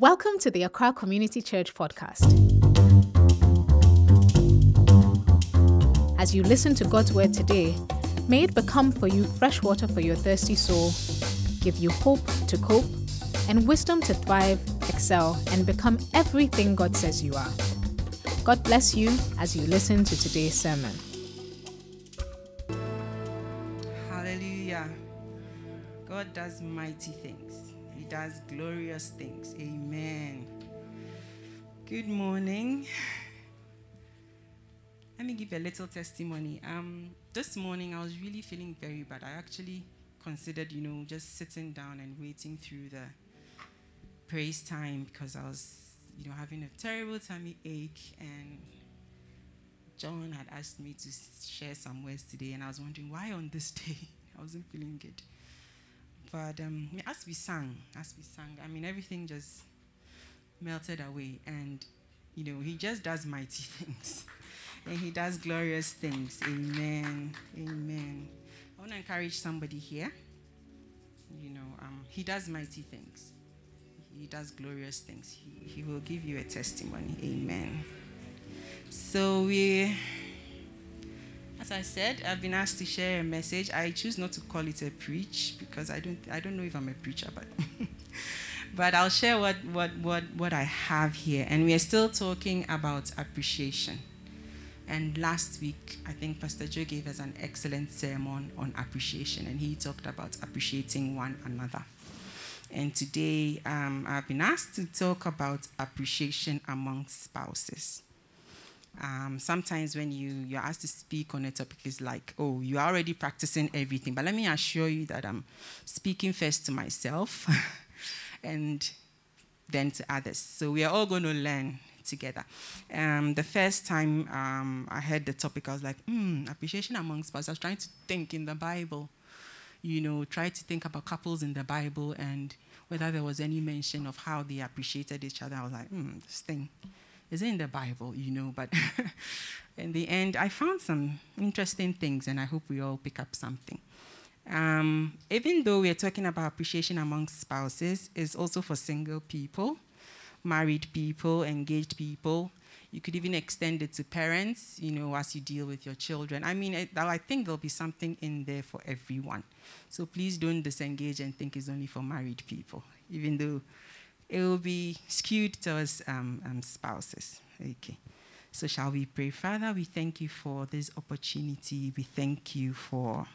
Welcome to the Accra Community Church podcast. As you listen to God's word today, may it become for you fresh water for your thirsty soul, give you hope to cope, and wisdom to thrive, excel, and become everything God says you are. God bless you as you listen to today's sermon. Hallelujah. God does mighty things. Does glorious things. Amen. Good morning. Let me give a little testimony. Um, this morning I was really feeling very bad. I actually considered, you know, just sitting down and waiting through the praise time because I was, you know, having a terrible tummy ache and John had asked me to share some words today, and I was wondering why on this day I wasn't feeling good. But um, as we sang, as we sang, I mean, everything just melted away, and you know, He just does mighty things, and He does glorious things. Amen. Amen. I want to encourage somebody here. You know, um, He does mighty things. He does glorious things. He, he will give you a testimony. Amen. So we, as I said, I've been asked to share a message. I choose not to call it a preach because I don't, I don't know if I'm a preacher, but, but I'll share what, what, what, what I have here. And we are still talking about appreciation. And last week, I think Pastor Joe gave us an excellent sermon on appreciation, and he talked about appreciating one another. And today, um, I've been asked to talk about appreciation among spouses. Um, sometimes when you, you're asked to speak on a topic, it's like, oh, you're already practicing everything. But let me assure you that I'm speaking first to myself and then to others. So we are all going to learn together. Um, the first time um, I heard the topic, I was like, hmm, appreciation amongst spouses. I was trying to think in the Bible, you know, try to think about couples in the Bible and whether there was any mention of how they appreciated each other. I was like, hmm, this thing is in the Bible, you know, but in the end, I found some interesting things, and I hope we all pick up something. Um, even though we're talking about appreciation among spouses, it's also for single people, married people, engaged people. You could even extend it to parents, you know, as you deal with your children. I mean, it, I think there'll be something in there for everyone. So please don't disengage and think it's only for married people, even though it will be skewed towards um, um, spouses. Okay. So, shall we pray? Father, we thank you for this opportunity. We thank you for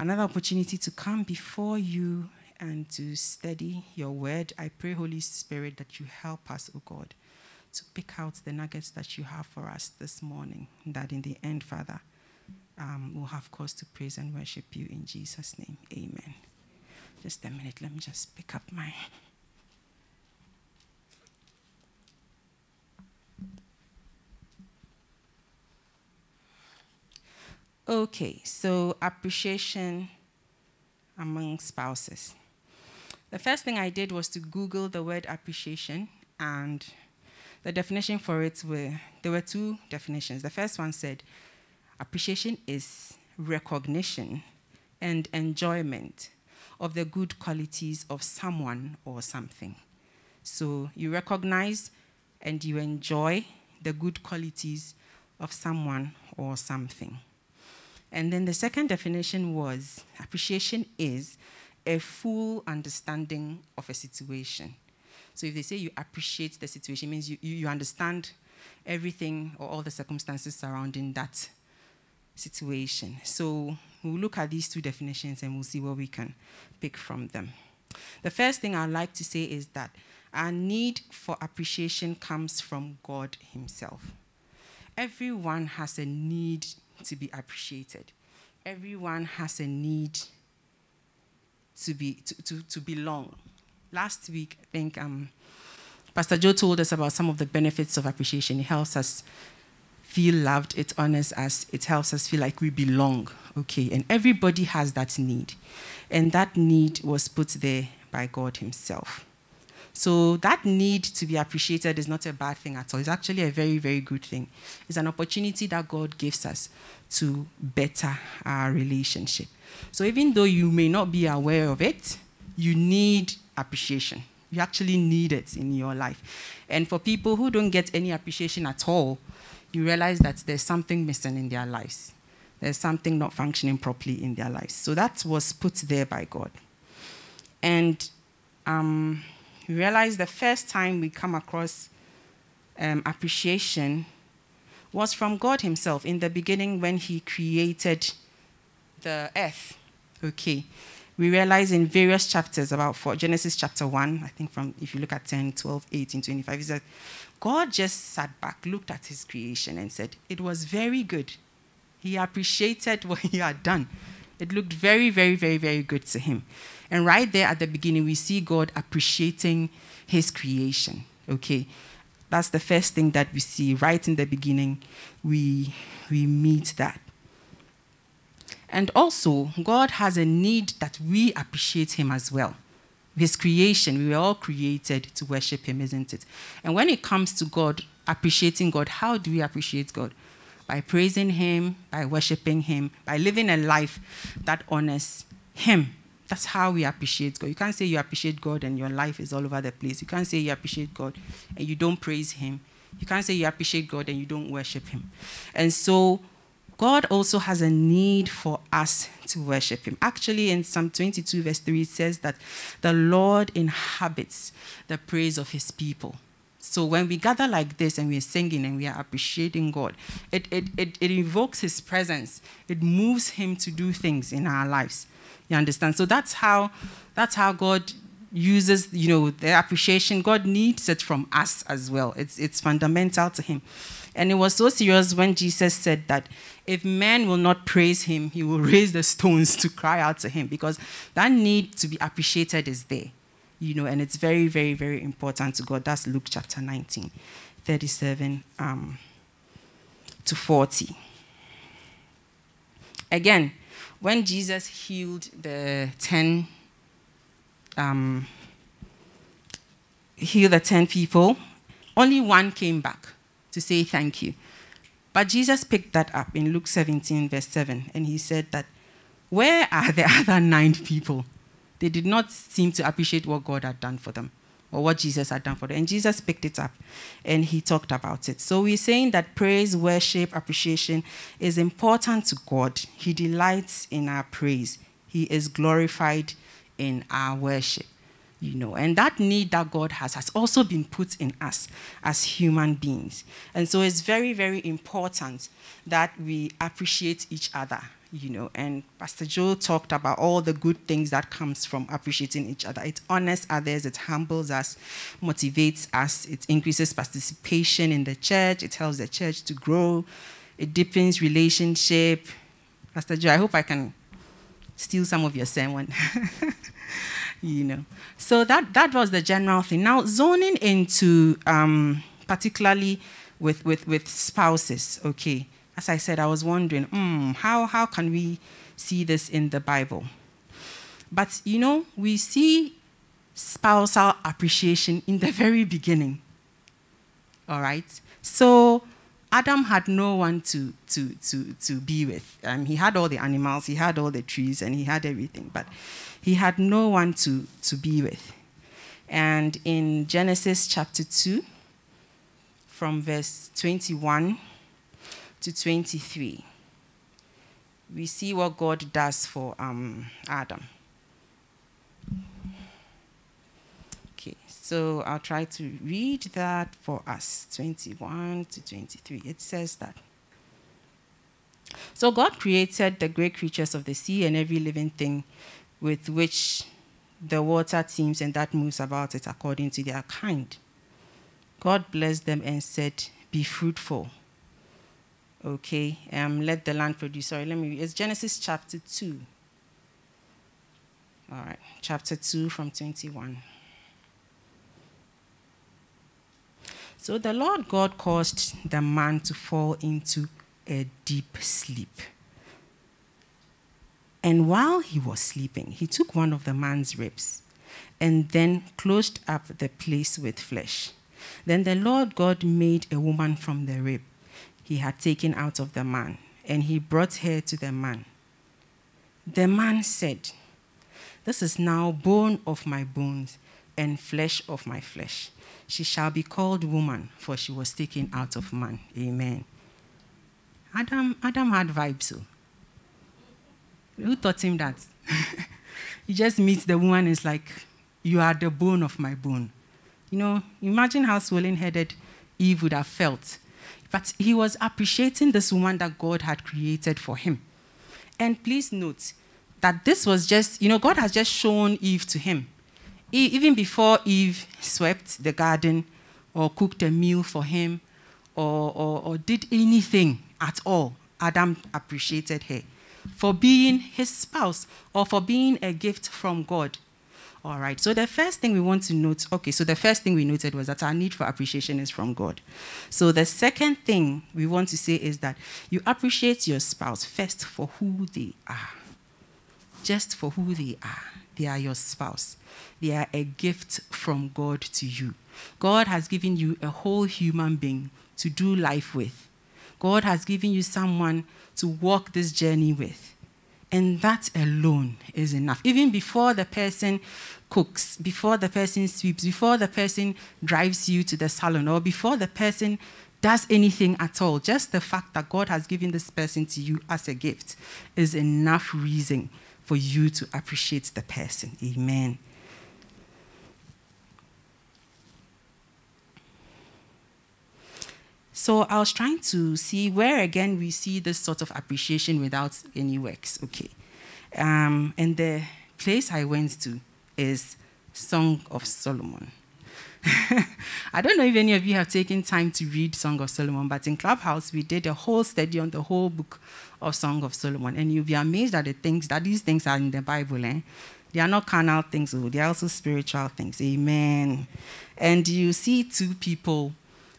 another opportunity to come before you and to study your word. I pray, Holy Spirit, that you help us, O oh God, to pick out the nuggets that you have for us this morning. That in the end, Father, um, we'll have cause to praise and worship you in Jesus' name. Amen. Just a minute, let me just pick up my. Okay, so appreciation among spouses. The first thing I did was to Google the word appreciation, and the definition for it were there were two definitions. The first one said appreciation is recognition and enjoyment of the good qualities of someone or something. So you recognize and you enjoy the good qualities of someone or something. And then the second definition was appreciation is a full understanding of a situation. So if they say you appreciate the situation, it means you, you understand everything or all the circumstances surrounding that situation. So we'll look at these two definitions and we'll see what we can pick from them. The first thing I'd like to say is that our need for appreciation comes from God Himself. Everyone has a need to be appreciated. Everyone has a need to be to, to, to belong. Last week, I think um, Pastor Joe told us about some of the benefits of appreciation. It helps us feel loved, it honors us, it helps us feel like we belong. Okay, and everybody has that need. And that need was put there by God Himself. So that need to be appreciated is not a bad thing at all. It's actually a very, very good thing. It's an opportunity that God gives us to better our relationship. So even though you may not be aware of it, you need appreciation. You actually need it in your life. And for people who don't get any appreciation at all, you realize that there's something missing in their lives. There's something not functioning properly in their lives. So that was put there by God. And um, we realize the first time we come across um, appreciation was from God Himself in the beginning when He created the earth. Okay. We realize in various chapters about for Genesis chapter 1, I think from if you look at 10, 12, 18, 25, he said, God just sat back, looked at his creation, and said, It was very good. He appreciated what he had done. It looked very, very, very, very good to him. And right there at the beginning, we see God appreciating his creation. Okay? That's the first thing that we see right in the beginning. We, we meet that. And also, God has a need that we appreciate him as well. His creation, we were all created to worship him, isn't it? And when it comes to God, appreciating God, how do we appreciate God? By praising him, by worshiping him, by living a life that honors him. That's how we appreciate God. You can't say you appreciate God and your life is all over the place. You can't say you appreciate God and you don't praise Him. You can't say you appreciate God and you don't worship Him. And so, God also has a need for us to worship Him. Actually, in Psalm 22, verse 3, it says that the Lord inhabits the praise of His people. So when we gather like this and we're singing and we are appreciating God, it, it, it, it invokes His presence, it moves Him to do things in our lives. You understand? So that's how that's how God uses, you know, the appreciation. God needs it from us as well. It's it's fundamental to him. And it was so serious when Jesus said that if man will not praise him, he will raise the stones to cry out to him because that need to be appreciated is there. You know, and it's very, very, very important to God. That's Luke chapter 19, 37 um, to 40. Again, when Jesus healed the 10 um, healed the 10 people, only one came back to say thank you. But Jesus picked that up in Luke 17, verse 7, and he said that, Where are the other nine people? They did not seem to appreciate what God had done for them or what Jesus had done for them. And Jesus picked it up and he talked about it. So we're saying that praise, worship, appreciation is important to God. He delights in our praise, He is glorified in our worship. You know, and that need that God has has also been put in us as human beings. And so it's very, very important that we appreciate each other you know, and Pastor Joe talked about all the good things that comes from appreciating each other. It honors others, it humbles us, motivates us, it increases participation in the church, it helps the church to grow, it deepens relationship. Pastor Joe, I hope I can steal some of your sermon. you know. So that that was the general thing. Now zoning into um, particularly with, with, with spouses, okay as I said, I was wondering, mm, how, how can we see this in the Bible? But, you know, we see spousal appreciation in the very beginning. All right? So, Adam had no one to, to, to, to be with. Um, he had all the animals, he had all the trees, and he had everything, but he had no one to, to be with. And in Genesis chapter 2, from verse 21 to 23, we see what God does for um, Adam. Okay, so I'll try to read that for us 21 to 23. It says that. So God created the great creatures of the sea and every living thing with which the water teems and that moves about it according to their kind. God blessed them and said, Be fruitful Okay, um, let the land produce. Sorry, let me. It's Genesis chapter 2. All right, chapter 2 from 21. So the Lord God caused the man to fall into a deep sleep. And while he was sleeping, he took one of the man's ribs and then closed up the place with flesh. Then the Lord God made a woman from the rib he had taken out of the man, and he brought her to the man. The man said, This is now bone of my bones and flesh of my flesh. She shall be called woman, for she was taken out of man. Amen. Adam, Adam had vibes. So. Who taught him that? he just meets the woman and is like, You are the bone of my bone. You know, imagine how swollen headed Eve would have felt. But he was appreciating this woman that God had created for him. And please note that this was just, you know, God has just shown Eve to him. Even before Eve swept the garden or cooked a meal for him or, or, or did anything at all, Adam appreciated her for being his spouse or for being a gift from God. All right, so the first thing we want to note, okay, so the first thing we noted was that our need for appreciation is from God. So the second thing we want to say is that you appreciate your spouse first for who they are. Just for who they are. They are your spouse, they are a gift from God to you. God has given you a whole human being to do life with. God has given you someone to walk this journey with. And that alone is enough. Even before the person cooks, before the person sweeps, before the person drives you to the salon, or before the person does anything at all, just the fact that God has given this person to you as a gift is enough reason for you to appreciate the person. Amen. So I was trying to see where again we see this sort of appreciation without any works. Okay. Um, and the place I went to is Song of Solomon. I don't know if any of you have taken time to read Song of Solomon, but in Clubhouse we did a whole study on the whole book of Song of Solomon, and you'll be amazed at the things that these things are in the Bible. Eh? They are not carnal things, oh, they are also spiritual things. Amen. And you see two people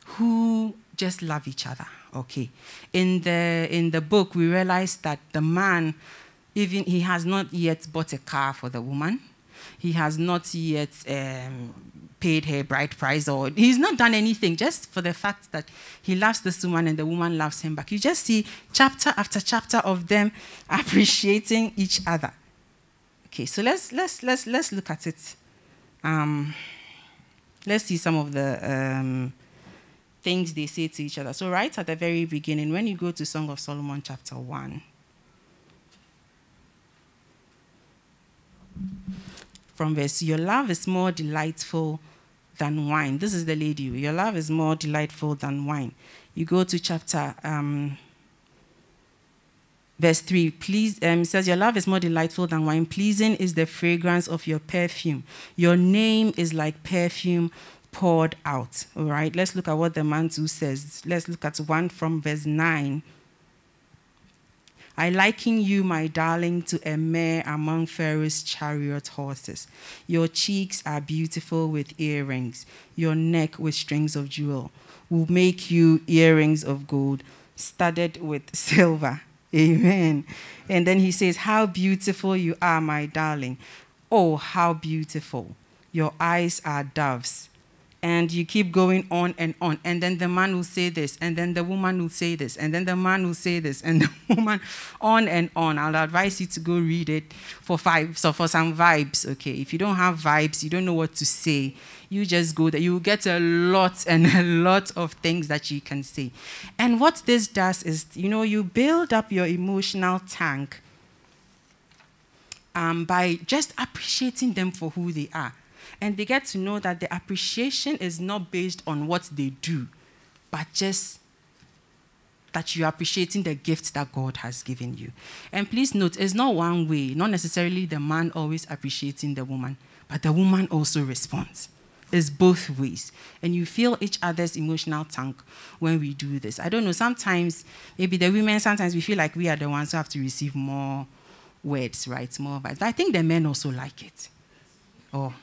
who just love each other. Okay. In the in the book, we realize that the man, even he has not yet bought a car for the woman he has not yet um, paid her bride price or he's not done anything just for the fact that he loves this woman and the woman loves him back. You just see chapter after chapter of them appreciating each other. Okay, so let's let's let's let's look at it. Um, let's see some of the um, things they say to each other. So right at the very beginning, when you go to Song of Solomon chapter one. From verse, Your love is more delightful than wine. This is the lady. Your love is more delightful than wine. You go to chapter um, verse 3 please um, says your love is more delightful than wine pleasing is the fragrance of your perfume your name is like perfume poured out all right let's look at what the man too says let's look at one from verse 9 I liken you, my darling, to a mare among Pharaoh's chariot horses. Your cheeks are beautiful with earrings, your neck with strings of jewel. Will make you earrings of gold, studded with silver. Amen. And then he says, How beautiful you are, my darling. Oh, how beautiful. Your eyes are doves and you keep going on and on. And then the man will say this, and then the woman will say this, and then the man will say this, and the woman on and on. I'll advise you to go read it for five, so for some vibes. Okay, if you don't have vibes, you don't know what to say. You just go there. You will get a lot and a lot of things that you can say. And what this does is, you know, you build up your emotional tank um, by just appreciating them for who they are and they get to know that the appreciation is not based on what they do, but just that you're appreciating the gift that God has given you. And please note, it's not one way, not necessarily the man always appreciating the woman, but the woman also responds. It's both ways. And you feel each other's emotional tank when we do this. I don't know, sometimes, maybe the women, sometimes we feel like we are the ones who have to receive more words, right? More advice. I think the men also like it. Oh,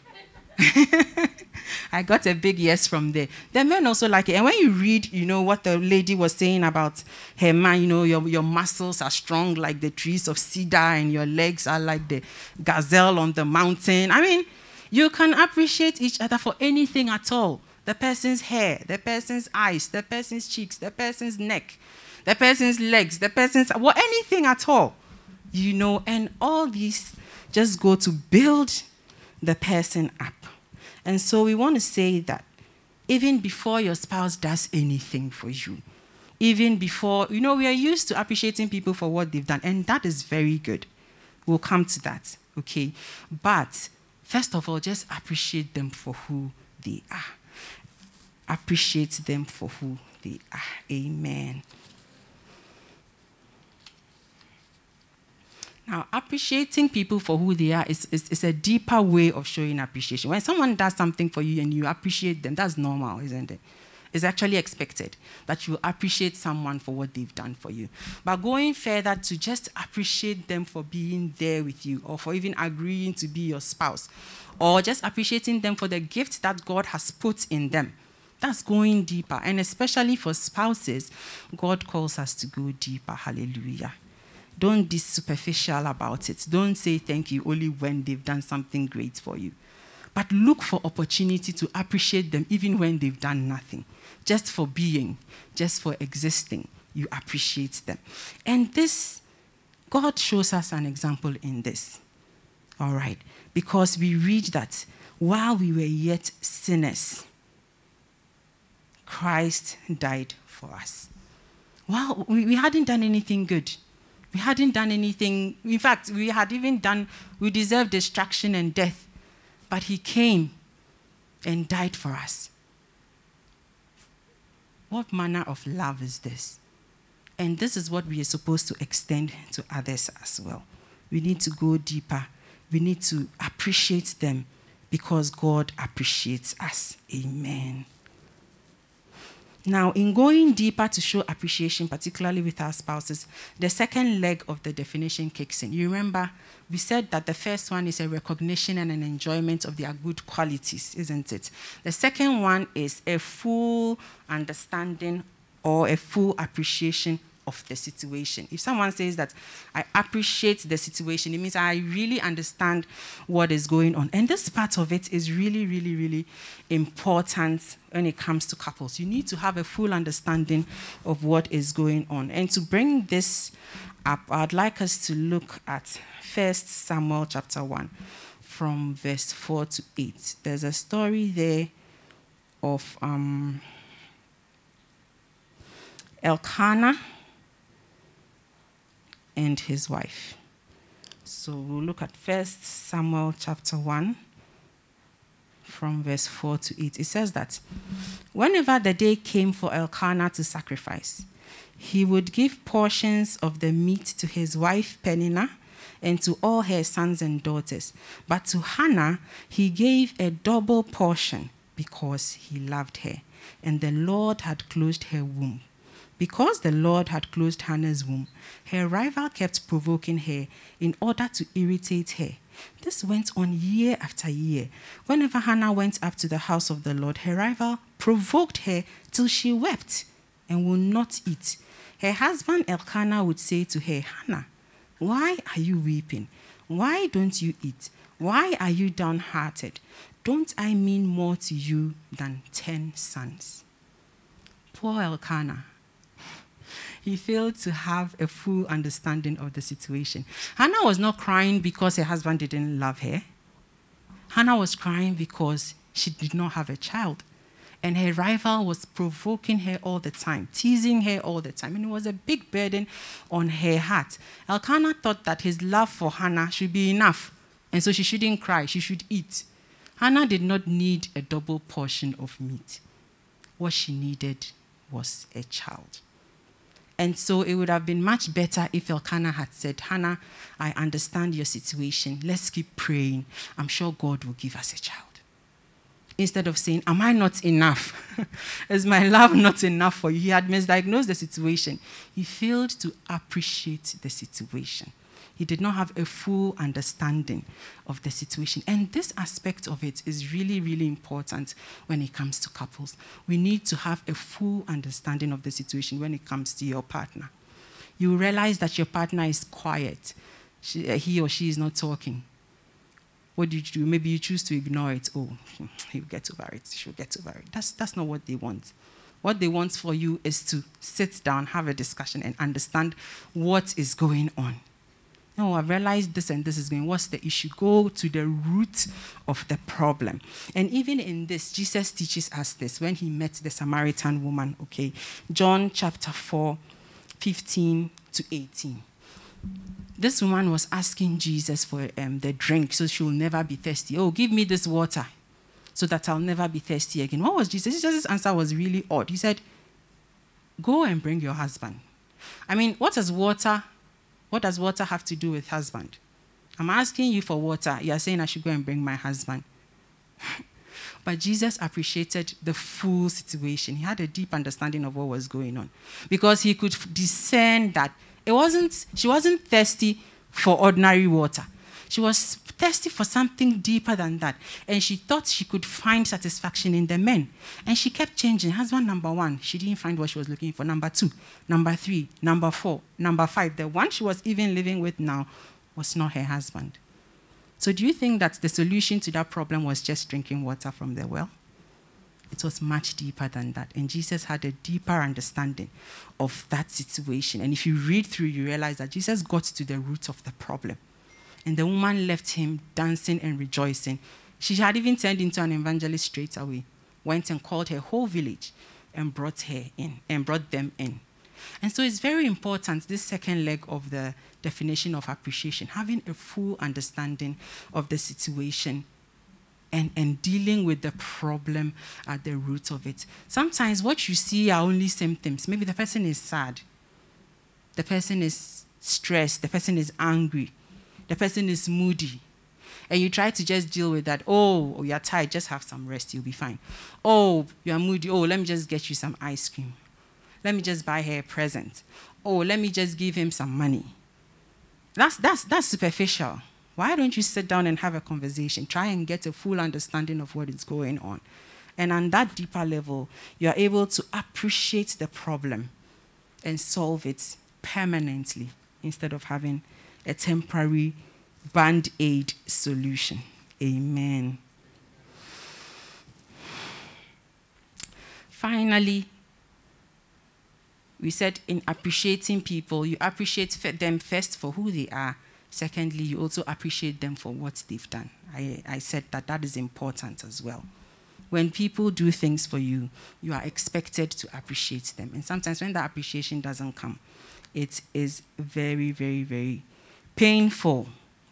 I got a big yes from there. The men also like it. And when you read, you know, what the lady was saying about her man, you know, your, your muscles are strong like the trees of cedar and your legs are like the gazelle on the mountain. I mean, you can appreciate each other for anything at all. The person's hair, the person's eyes, the person's cheeks, the person's neck, the person's legs, the person's, well, anything at all. You know, and all these just go to build the person up. And so we want to say that even before your spouse does anything for you, even before, you know, we are used to appreciating people for what they've done, and that is very good. We'll come to that, okay? But first of all, just appreciate them for who they are. Appreciate them for who they are. Amen. Now, appreciating people for who they are is, is, is, a deeper way of showing appreciation. When someone does something for you and you appreciate them, that's normal, isn't it? It's actually expected that you appreciate someone for what they've done for you. But going further to just appreciate them for being there with you or for even agreeing to be your spouse or just appreciating them for the gift that God has put in them. That's going deeper. And especially for spouses, God calls us to go deeper. Hallelujah. Don't be superficial about it. Don't say thank you only when they've done something great for you. But look for opportunity to appreciate them even when they've done nothing. Just for being, just for existing, you appreciate them. And this, God shows us an example in this. All right. Because we read that while we were yet sinners, Christ died for us. Well, we, we hadn't done anything good. We hadn't done anything. In fact, we had even done, we deserved destruction and death. But he came and died for us. What manner of love is this? And this is what we are supposed to extend to others as well. We need to go deeper. We need to appreciate them because God appreciates us. Amen. Now, in going deeper to show appreciation, particularly with our spouses, the second leg of the definition kicks in. You remember, we said that the first one is a recognition and an enjoyment of their good qualities, isn't it? The second one is a full understanding or a full appreciation of the situation. If someone says that I appreciate the situation, it means I really understand what is going on. And this part of it is really, really, really important when it comes to couples. You need to have a full understanding of what is going on. And to bring this up, I'd like us to look at 1 Samuel chapter 1 from verse 4 to 8. There's a story there of um, Elkanah and his wife. So we'll look at First Samuel chapter 1 from verse 4 to 8. It says that whenever the day came for Elkanah to sacrifice, he would give portions of the meat to his wife Peninnah and to all her sons and daughters. But to Hannah, he gave a double portion because he loved her, and the Lord had closed her womb. Because the Lord had closed Hannah's womb, her rival kept provoking her in order to irritate her. This went on year after year. Whenever Hannah went up to the house of the Lord, her rival provoked her till she wept and would not eat. Her husband Elkanah would say to her, Hannah, why are you weeping? Why don't you eat? Why are you downhearted? Don't I mean more to you than ten sons? Poor Elkanah he failed to have a full understanding of the situation. Hannah was not crying because her husband didn't love her. Hannah was crying because she did not have a child. And her rival was provoking her all the time, teasing her all the time. And it was a big burden on her heart. Elkanah thought that his love for Hannah should be enough. And so she shouldn't cry, she should eat. Hannah did not need a double portion of meat. What she needed was a child. And so it would have been much better if Elkanah had said, Hannah, I understand your situation. Let's keep praying. I'm sure God will give us a child. Instead of saying, Am I not enough? Is my love not enough for you? He had misdiagnosed the situation. He failed to appreciate the situation. He did not have a full understanding of the situation. And this aspect of it is really, really important when it comes to couples. We need to have a full understanding of the situation when it comes to your partner. You realize that your partner is quiet, she, uh, he or she is not talking. What do you do? Maybe you choose to ignore it. Oh, he'll get over it. She'll get over it. That's, that's not what they want. What they want for you is to sit down, have a discussion, and understand what is going on No, I've realized this and this is going. What's the issue? Go to the root of the problem. And even in this, Jesus teaches us this when he met the Samaritan woman, okay? John chapter 4, 15 to 18. This woman was asking Jesus for um, the drink so she'll never be thirsty. Oh, give me this water so that I'll never be thirsty again. What was Jesus? Jesus' answer was really odd. He said, Go and bring your husband. I mean, what does water, what does water have to do with husband? I'm asking you for water. You are saying I should go and bring my husband. but Jesus appreciated the full situation. He had a deep understanding of what was going on because he could discern that it wasn't, she wasn't thirsty for ordinary water. She was thirsty for something deeper than that. And she thought she could find satisfaction in the men. And she kept changing. Husband number one, she didn't find what she was looking for. Number two, number three, number four, number five. The one she was even living with now was not her husband. So, do you think that the solution to that problem was just drinking water from the well? It was much deeper than that. And Jesus had a deeper understanding of that situation. And if you read through, you realize that Jesus got to the root of the problem. And the woman left him dancing and rejoicing. She had even turned into an evangelist straight away, went and called her whole village and brought her in and brought them in. And so it's very important, this second leg of the definition of appreciation, having a full understanding of the situation and, and dealing with the problem at the root of it. Sometimes what you see are only symptoms. Maybe the person is sad, the person is stressed, the person is angry, the person is moody. And you try to just deal with that. Oh, oh, you're tired, just have some rest, you'll be fine. Oh, you're moody. Oh, let me just get you some ice cream. Let me just buy her a present. Oh, let me just give him some money. That's, that's, that's superficial. Why don't you sit down and have a conversation? Try and get a full understanding of what is going on. And on that deeper level, you are able to appreciate the problem and solve it permanently instead of having a temporary band aid solution. Amen. Finally, we said in appreciating people, you appreciate them first for who they are. Secondly, you also appreciate them for what they've done. I, I said that that is important as well. When people do things for you, you are expected to appreciate them. And sometimes when that appreciation doesn't come, it is very, very, very painful.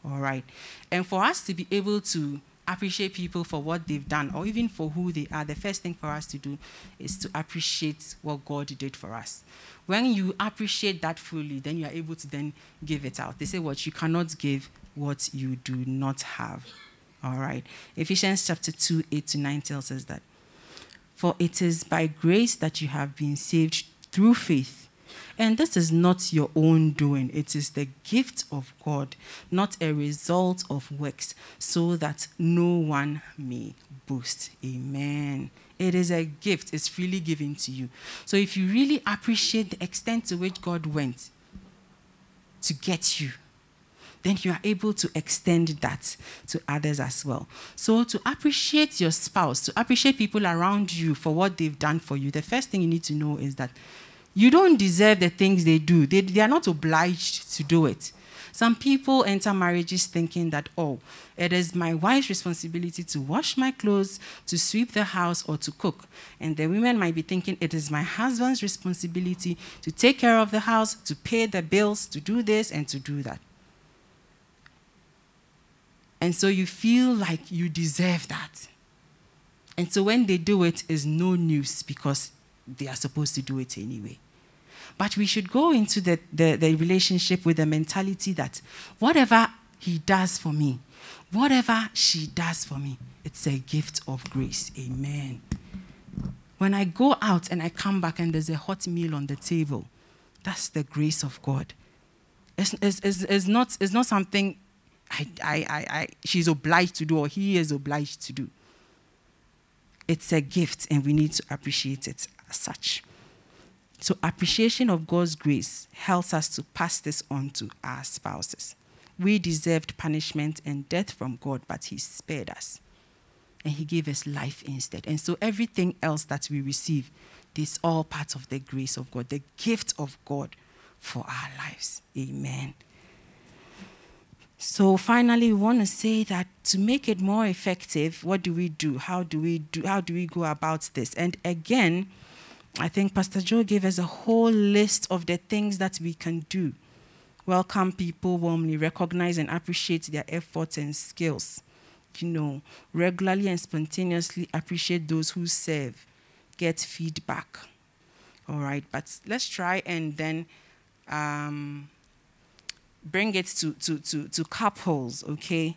All right. And for us to be able to appreciate people for what they've done or even for who they are, the first thing for us to do is to appreciate what God did for us. When you appreciate that fully, then you are able to then give it out. They say what you cannot give what you do not have. All right. Ephesians chapter 2, 8 to 9 tells us that. For it is by grace that you have been saved through faith and this is not your own doing, it is the gift of God, not a result of works, so that no one may boast. Amen. It is a gift, it's freely given to you. So if you really appreciate the extent to which God went to get you, then you are able to extend that to others as well. So, to appreciate your spouse, to appreciate people around you for what they've done for you, the first thing you need to know is that you don't deserve the things they do. They, they are not obliged to do it. Some people enter marriages thinking that, oh, it is my wife's responsibility to wash my clothes, to sweep the house, or to cook. And the women might be thinking it is my husband's responsibility to take care of the house, to pay the bills, to do this and to do that. And so you feel like you deserve that. And so when they do it, is no news because they are supposed to do it anyway. But we should go into the, the, the relationship with the mentality that whatever he does for me, whatever she does for me, it's a gift of grace. Amen. When I go out and I come back and there's a hot meal on the table, that's the grace of God. It's, it's, it's, it's not, it's not something I, I, I, I, she's obliged to do or he is obliged to do. It's a gift and we need to appreciate it as such. So, appreciation of God's grace helps us to pass this on to our spouses. We deserved punishment and death from God, but He spared us. And He gave us life instead. And so, everything else that we receive is all part of the grace of God, the gift of God for our lives. Amen. So finally, we want to say that to make it more effective, what do we do? How do we do? How do we go about this? And again, I think Pastor Joe gave us a whole list of the things that we can do. Welcome people warmly, recognize and appreciate their efforts and skills. You know, regularly and spontaneously appreciate those who serve. Get feedback. All right, but let's try and then um, bring it to, to, to, to couples, okay?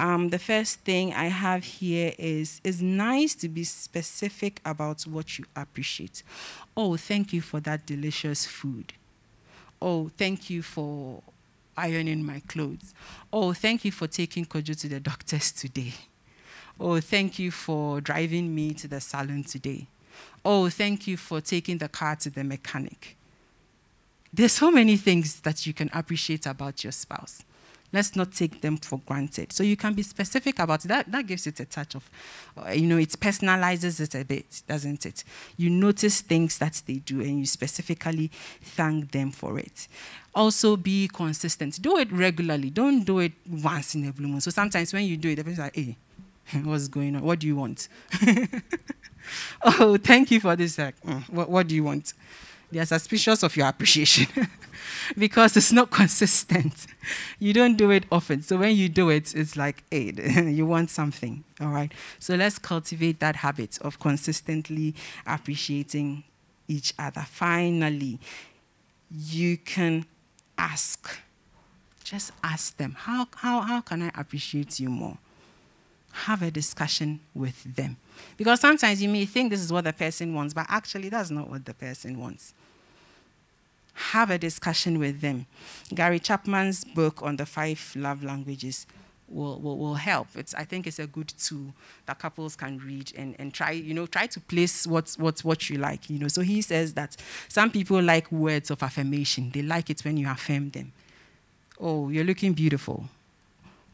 Um, the first thing I have here is it's nice to be specific about what you appreciate. Oh, thank you for that delicious food. Oh, thank you for ironing my clothes. Oh, thank you for taking Kojo to the doctors today. Oh, thank you for driving me to the salon today. Oh, thank you for taking the car to the mechanic. There's so many things that you can appreciate about your spouse. Let's not take them for granted. So you can be specific about it. That, that gives it a touch of, uh, you know, it personalizes it a bit, doesn't it? You notice things that they do and you specifically thank them for it. Also, be consistent. Do it regularly. Don't do it once in a blue moon. So sometimes when you do it, the person's like, hey, what's going on? What do you want? oh, thank you for this. Like, mm, what, what do you want? They are suspicious of your appreciation because it's not consistent. You don't do it often. So when you do it, it's like, hey, you want something. All right. So let's cultivate that habit of consistently appreciating each other. Finally, you can ask. Just ask them, how, how, how can I appreciate you more? Have a discussion with them. Because sometimes you may think this is what the person wants, but actually, that's not what the person wants have a discussion with them. Gary Chapman's book on the five love languages will, will, will help. It's, I think it's a good tool that couples can read and, and try, you know, try to place what, what, what you like, you know. So he says that some people like words of affirmation. They like it when you affirm them. Oh, you're looking beautiful.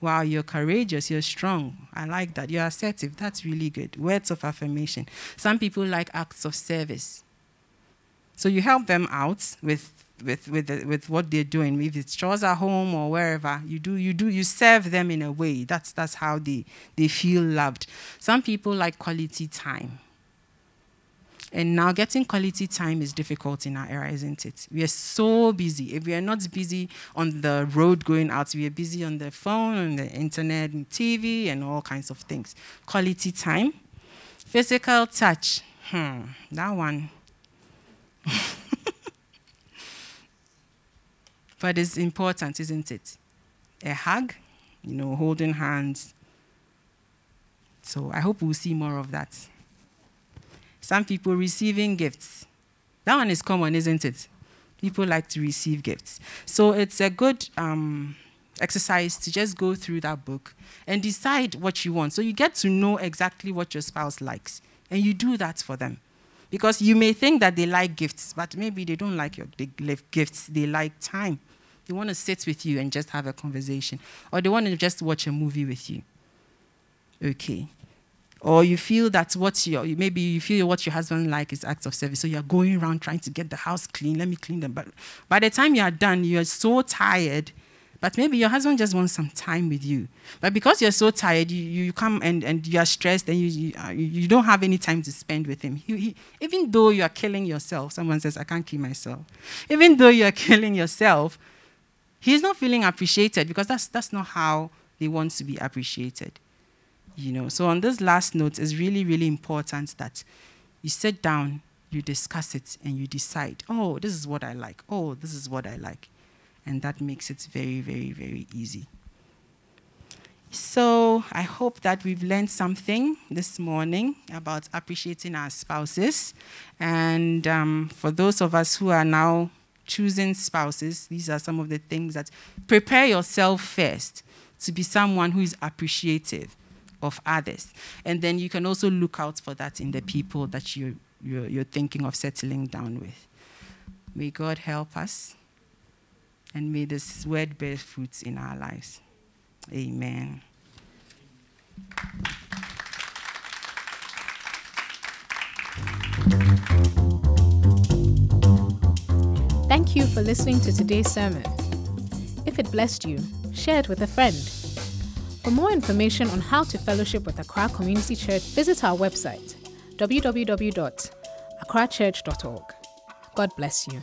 Wow, you're courageous, you're strong. I like that. You're assertive. That's really good. Words of affirmation. Some people like acts of service. So you help them out with with with the, with what they're doing. If it's chores at home or wherever, you do you do you serve them in a way. That's that's how they they feel loved. Some people like quality time. And now getting quality time is difficult in our era, isn't it? We are so busy. If we are not busy on the road going out, we are busy on the phone, on the internet, and TV, and all kinds of things. Quality time. Physical touch. Hmm, that one but it's important, isn't it? A hug, you know, holding hands. So I hope we'll see more of that. Some people receiving gifts. That one is common, isn't it? People like to receive gifts. So it's a good um, exercise to just go through that book and decide what you want. So you get to know exactly what your spouse likes, and you do that for them. Because you may think that they like gifts, but maybe they don't like your gifts. They like time. They want to sit with you and just have a conversation. Or they want to just watch a movie with you. Okay. Or you feel that what your maybe you feel what your husband like is acts of service. So you're going around trying to get the house clean. Let me clean them. But by the time you are done, you're so tired but maybe your husband just wants some time with you. But because you're so tired, you, you come and, and you are stressed and you, you, uh, you don't have any time to spend with him. He, he, even though you are killing yourself, someone says, I can't kill myself. Even though you are killing yourself, he's not feeling appreciated because that's, that's not how they want to be appreciated. You know, so on this last note, it's really, really important that you sit down, you discuss it, and you decide, oh, this is what I like. Oh, this is what I like and that makes it very, very, very easy. So I hope that we've learned something this morning about appreciating our spouses. And um, for those of us who are now choosing spouses, these are some of the things that prepare yourself first to be someone who is appreciative of others. And then you can also look out for that in the people that you, you're, you're thinking of settling down with. May God help us and may this word bear fruits in our lives. Amen. Thank you for listening to today's sermon. If it blessed you, share it with a friend. For more information on how to fellowship with Accra Community Church, visit our website www.accrachurch.org. God bless you.